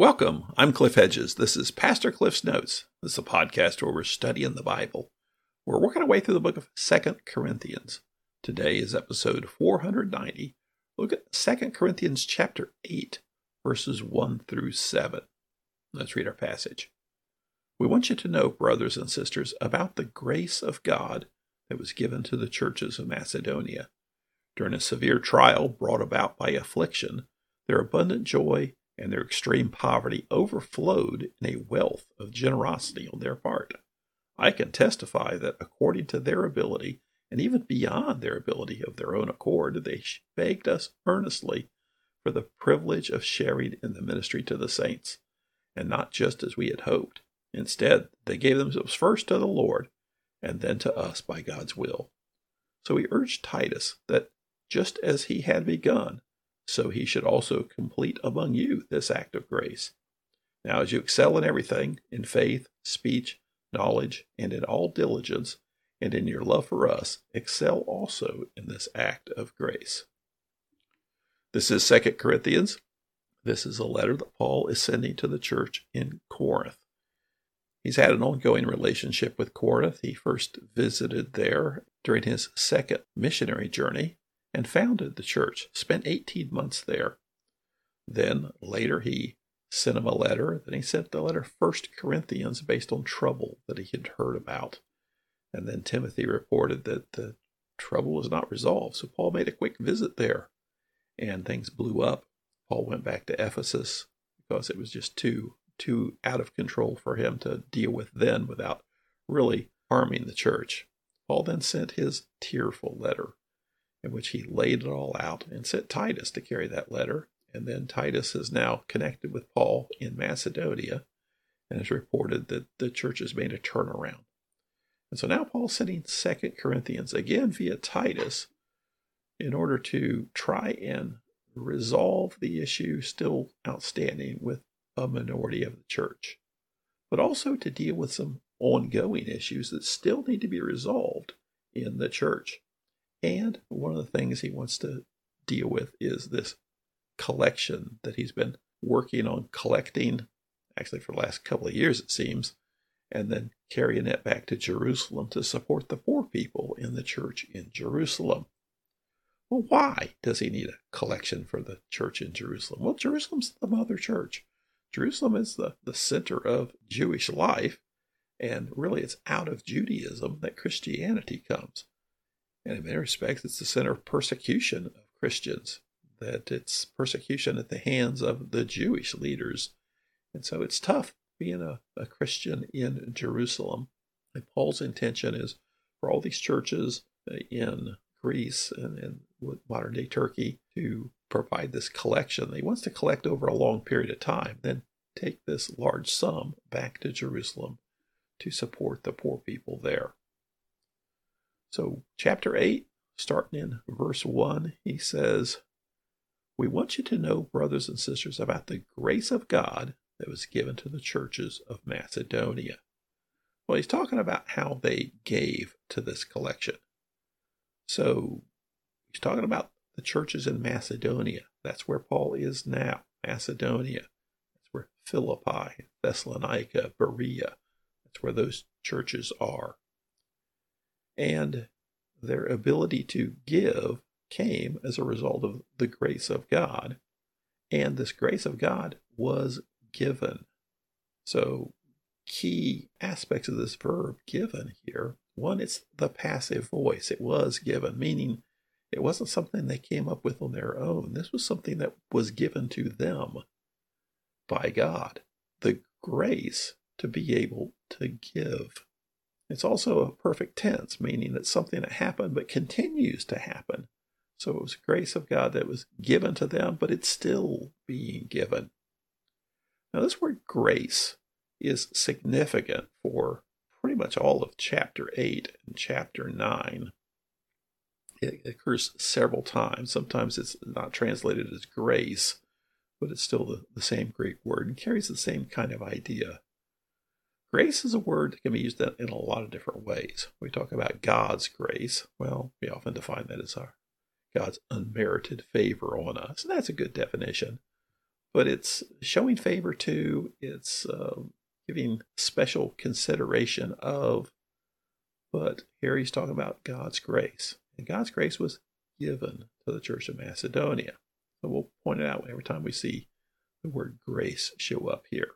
Welcome. I'm Cliff Hedges. This is Pastor Cliff's Notes. This is a podcast where we're studying the Bible. We're working our way through the book of Second Corinthians. Today is episode 490. Look at Second Corinthians chapter 8, verses 1 through 7. Let's read our passage. We want you to know, brothers and sisters, about the grace of God that was given to the churches of Macedonia. During a severe trial brought about by affliction, their abundant joy and their extreme poverty overflowed in a wealth of generosity on their part. I can testify that according to their ability, and even beyond their ability of their own accord, they begged us earnestly for the privilege of sharing in the ministry to the saints, and not just as we had hoped. Instead, they gave themselves first to the Lord, and then to us by God's will. So we urged Titus that just as he had begun, so he should also complete among you this act of grace. Now, as you excel in everything, in faith, speech, knowledge, and in all diligence, and in your love for us, excel also in this act of grace. This is Second Corinthians. This is a letter that Paul is sending to the church in Corinth. He's had an ongoing relationship with Corinth. He first visited there during his second missionary journey and founded the church, spent 18 months there. Then later he sent him a letter. Then he sent the letter First Corinthians based on trouble that he had heard about. And then Timothy reported that the trouble was not resolved. So Paul made a quick visit there and things blew up. Paul went back to Ephesus because it was just too too out of control for him to deal with then without really harming the church. Paul then sent his tearful letter in which he laid it all out and sent Titus to carry that letter. And then Titus is now connected with Paul in Macedonia and has reported that the church has made a turnaround. And so now Paul's sending Second Corinthians again via Titus in order to try and resolve the issue still outstanding with a minority of the church, but also to deal with some ongoing issues that still need to be resolved in the church. And one of the things he wants to deal with is this collection that he's been working on collecting, actually for the last couple of years, it seems, and then carrying it back to Jerusalem to support the poor people in the church in Jerusalem. Well, why does he need a collection for the church in Jerusalem? Well, Jerusalem's the mother church. Jerusalem is the, the center of Jewish life, and really it's out of Judaism that Christianity comes. And in many respects, it's the center of persecution of Christians, that it's persecution at the hands of the Jewish leaders. And so it's tough being a, a Christian in Jerusalem. And Paul's intention is for all these churches in Greece and, and modern day Turkey to provide this collection. He wants to collect over a long period of time, then take this large sum back to Jerusalem to support the poor people there. So, chapter 8, starting in verse 1, he says, We want you to know, brothers and sisters, about the grace of God that was given to the churches of Macedonia. Well, he's talking about how they gave to this collection. So, he's talking about the churches in Macedonia. That's where Paul is now, Macedonia. That's where Philippi, Thessalonica, Berea, that's where those churches are and their ability to give came as a result of the grace of God. And this grace of God was given. So, key aspects of this verb given here one, it's the passive voice. It was given, meaning it wasn't something they came up with on their own. This was something that was given to them by God. The grace to be able to give. It's also a perfect tense, meaning it's something that happened but continues to happen. So it was grace of God that was given to them, but it's still being given. Now, this word grace is significant for pretty much all of chapter 8 and chapter 9. It occurs several times. Sometimes it's not translated as grace, but it's still the, the same Greek word and carries the same kind of idea. Grace is a word that can be used in a lot of different ways. We talk about God's grace. Well, we often define that as our God's unmerited favor on us, and that's a good definition. but it's showing favor to, it's uh, giving special consideration of. But here he's talking about God's grace. And God's grace was given to the church of Macedonia. So we'll point it out every time we see the word grace show up here.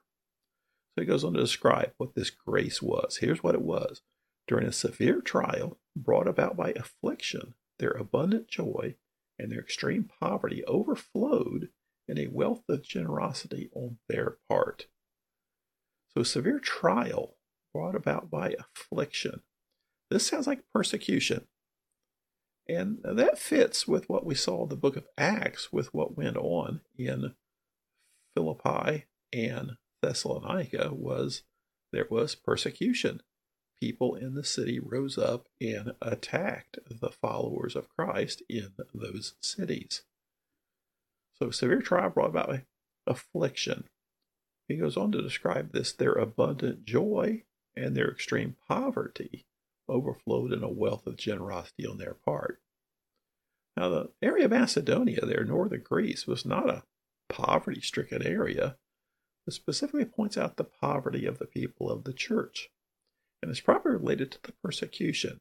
So he goes on to describe what this grace was. Here's what it was. During a severe trial brought about by affliction, their abundant joy and their extreme poverty overflowed in a wealth of generosity on their part. So, severe trial brought about by affliction. This sounds like persecution. And that fits with what we saw in the book of Acts with what went on in Philippi and Thessalonica was there was persecution. People in the city rose up and attacked the followers of Christ in those cities. So severe trial brought about affliction. He goes on to describe this their abundant joy and their extreme poverty overflowed in a wealth of generosity on their part. Now, the area of Macedonia, there, northern Greece, was not a poverty stricken area. Specifically points out the poverty of the people of the church. And it's probably related to the persecution,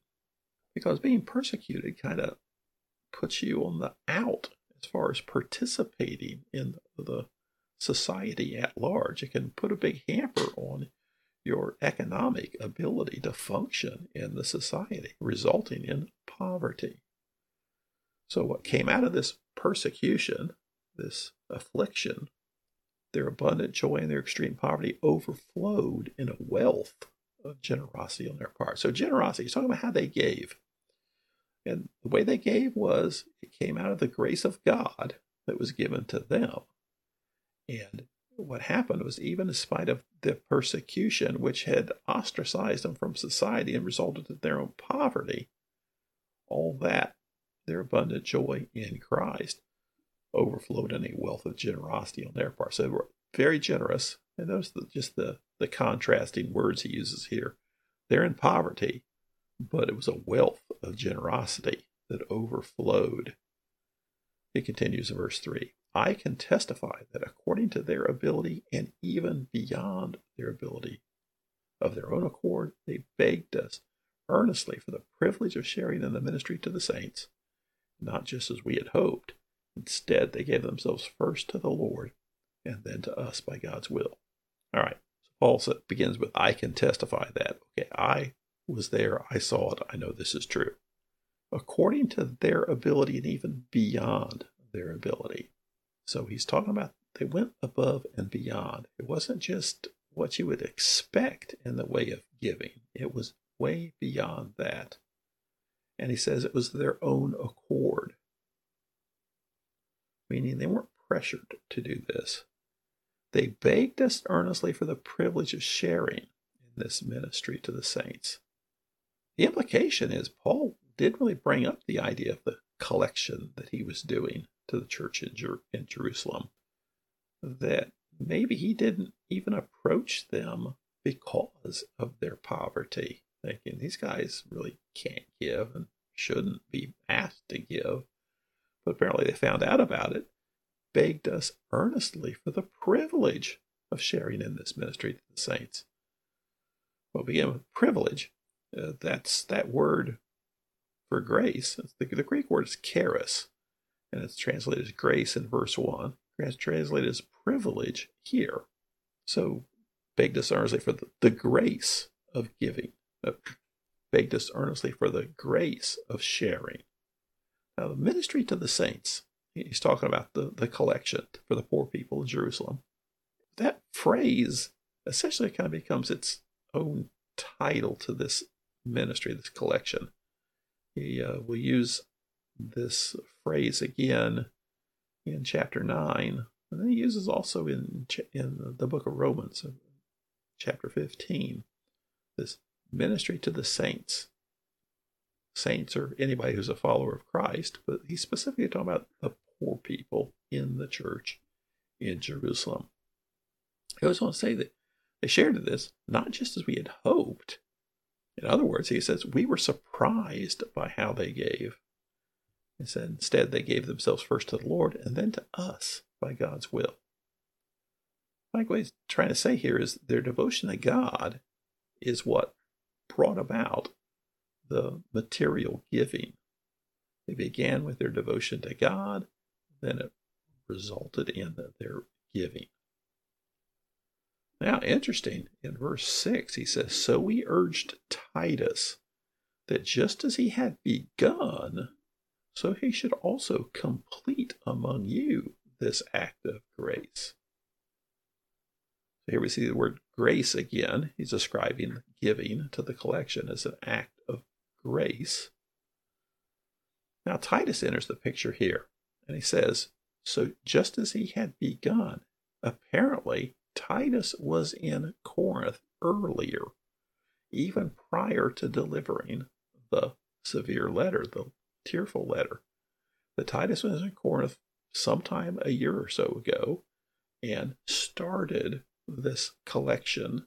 because being persecuted kind of puts you on the out as far as participating in the society at large. It can put a big hamper on your economic ability to function in the society, resulting in poverty. So, what came out of this persecution, this affliction, their abundant joy and their extreme poverty overflowed in a wealth of generosity on their part. So, generosity, he's talking about how they gave. And the way they gave was it came out of the grace of God that was given to them. And what happened was, even in spite of the persecution which had ostracized them from society and resulted in their own poverty, all that, their abundant joy in Christ, overflowed in a wealth of generosity on their part. So they were very generous. And those the, just the, the contrasting words he uses here. They're in poverty, but it was a wealth of generosity that overflowed. He continues in verse 3 I can testify that according to their ability and even beyond their ability, of their own accord, they begged us earnestly for the privilege of sharing in the ministry to the saints, not just as we had hoped. Instead, they gave themselves first to the Lord and then to us by God's will. All right. So Paul begins with, I can testify that. Okay, I was there. I saw it. I know this is true. According to their ability and even beyond their ability. So he's talking about they went above and beyond. It wasn't just what you would expect in the way of giving, it was way beyond that. And he says it was their own accord, meaning they weren't pressured to do this. They begged us earnestly for the privilege of sharing in this ministry to the saints. The implication is Paul didn't really bring up the idea of the collection that he was doing to the church in, Jer- in Jerusalem that maybe he didn't even approach them because of their poverty, thinking these guys really can't give and shouldn't be asked to give. But apparently they found out about it, begged us earnestly for the privilege of sharing in this ministry to the saints. Well, begin with privilege. Uh, that's that word for grace. The, the Greek word is charis and it's translated as grace in verse 1. It's translated as privilege here. So, begged us earnestly for the, the grace of giving, uh, begged us earnestly for the grace of sharing. Now, the ministry to the saints, he's talking about the, the collection for the poor people in Jerusalem. That phrase essentially kind of becomes its own title to this ministry, this collection. He uh, will use this phrase again in chapter 9. And then he uses also in, in the book of Romans, uh, chapter 15, this ministry to the saints. Saints or anybody who's a follower of Christ, but he's specifically talking about the poor people in the church in Jerusalem. He goes on to say that they shared this not just as we had hoped. In other words, he says, we were surprised by how they gave. He said, instead, they gave themselves first to the Lord and then to us by God's will. Think what he's trying to say here is their devotion to God is what brought about the material giving. They began with their devotion to God, then it resulted in their giving. Now, interesting, in verse 6, he says, So we urged Titus that just as he had begun, so he should also complete among you this act of grace. So here we see the word grace again. He's describing giving to the collection as an act grace. Now, Titus enters the picture here, and he says, So just as he had begun, apparently Titus was in Corinth earlier, even prior to delivering the severe letter, the tearful letter. The Titus was in Corinth sometime a year or so ago and started this collection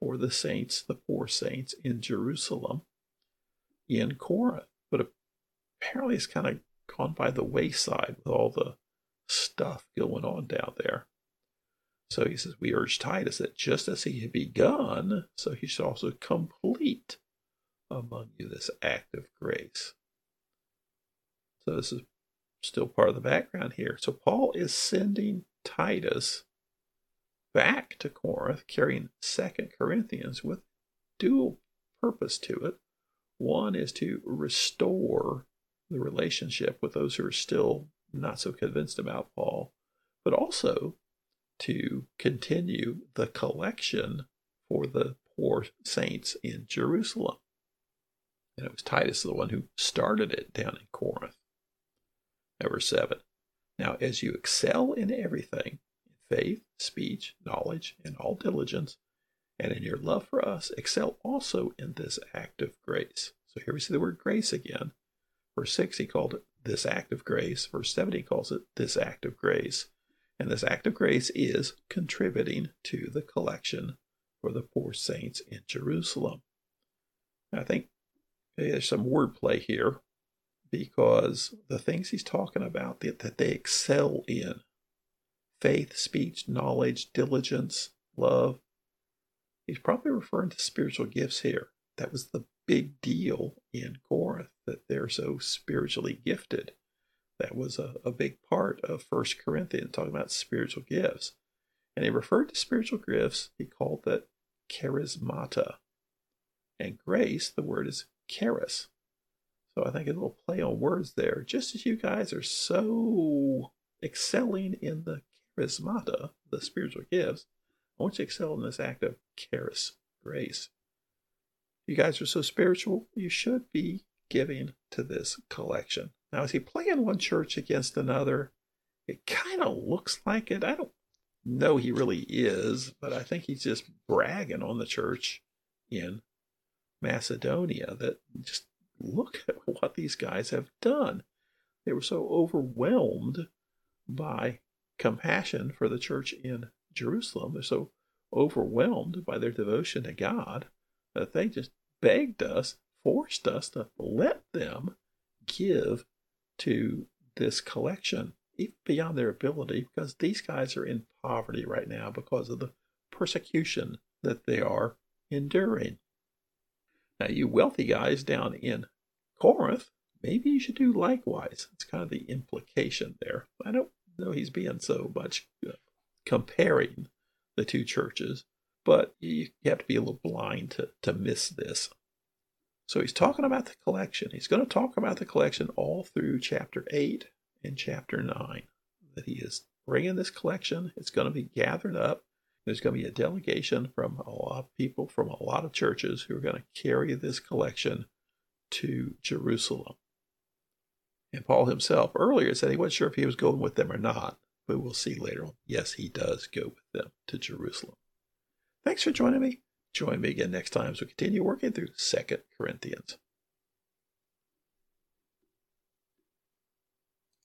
for the saints, the poor saints in Jerusalem in Corinth. But apparently it's kind of gone by the wayside with all the stuff going on down there. So he says, We urge Titus that just as he had begun, so he should also complete among you this act of grace. So this is still part of the background here. So Paul is sending Titus back to Corinth carrying Second Corinthians with dual purpose to it. One is to restore the relationship with those who are still not so convinced about Paul, but also to continue the collection for the poor saints in Jerusalem. And it was Titus the one who started it down in Corinth. Number seven. Now, as you excel in everything, in faith, speech, knowledge, and all diligence, and in your love for us, excel also in this act of grace. So here we see the word grace again. Verse 6, he called it this act of grace. Verse 7, he calls it this act of grace. And this act of grace is contributing to the collection for the poor saints in Jerusalem. I think there's some wordplay here because the things he's talking about that, that they excel in faith, speech, knowledge, diligence, love he's probably referring to spiritual gifts here. That was the big deal in Corinth that they're so spiritually gifted. That was a, a big part of First Corinthians, talking about spiritual gifts. And he referred to spiritual gifts, he called that charismata. And grace, the word is charis. So I think a little play on words there. Just as you guys are so excelling in the charismata, the spiritual gifts, I want you to excel in this act of charis, grace. You guys are so spiritual, you should be giving to this collection. Now, is he playing one church against another? It kind of looks like it. I don't know he really is, but I think he's just bragging on the church in Macedonia that just look at what these guys have done. They were so overwhelmed by compassion for the church in Jerusalem. They're so overwhelmed by their devotion to God that they just begged us, forced us to let them give to this collection, even beyond their ability, because these guys are in poverty right now because of the persecution that they are enduring. Now, you wealthy guys down in Corinth, maybe you should do likewise. It's kind of the implication there. I don't know he's being so much uh, comparing the two churches, but you have to be a little blind to, to miss this. So he's talking about the collection. He's going to talk about the collection all through chapter 8 and chapter 9. That he is bringing this collection, it's going to be gathered up. There's going to be a delegation from a lot of people from a lot of churches who are going to carry this collection to Jerusalem. And Paul himself earlier said he wasn't sure if he was going with them or not, but we'll see later on. Yes, he does go with them to Jerusalem. Thanks for joining me. Join me again next time as we continue working through Second Corinthians.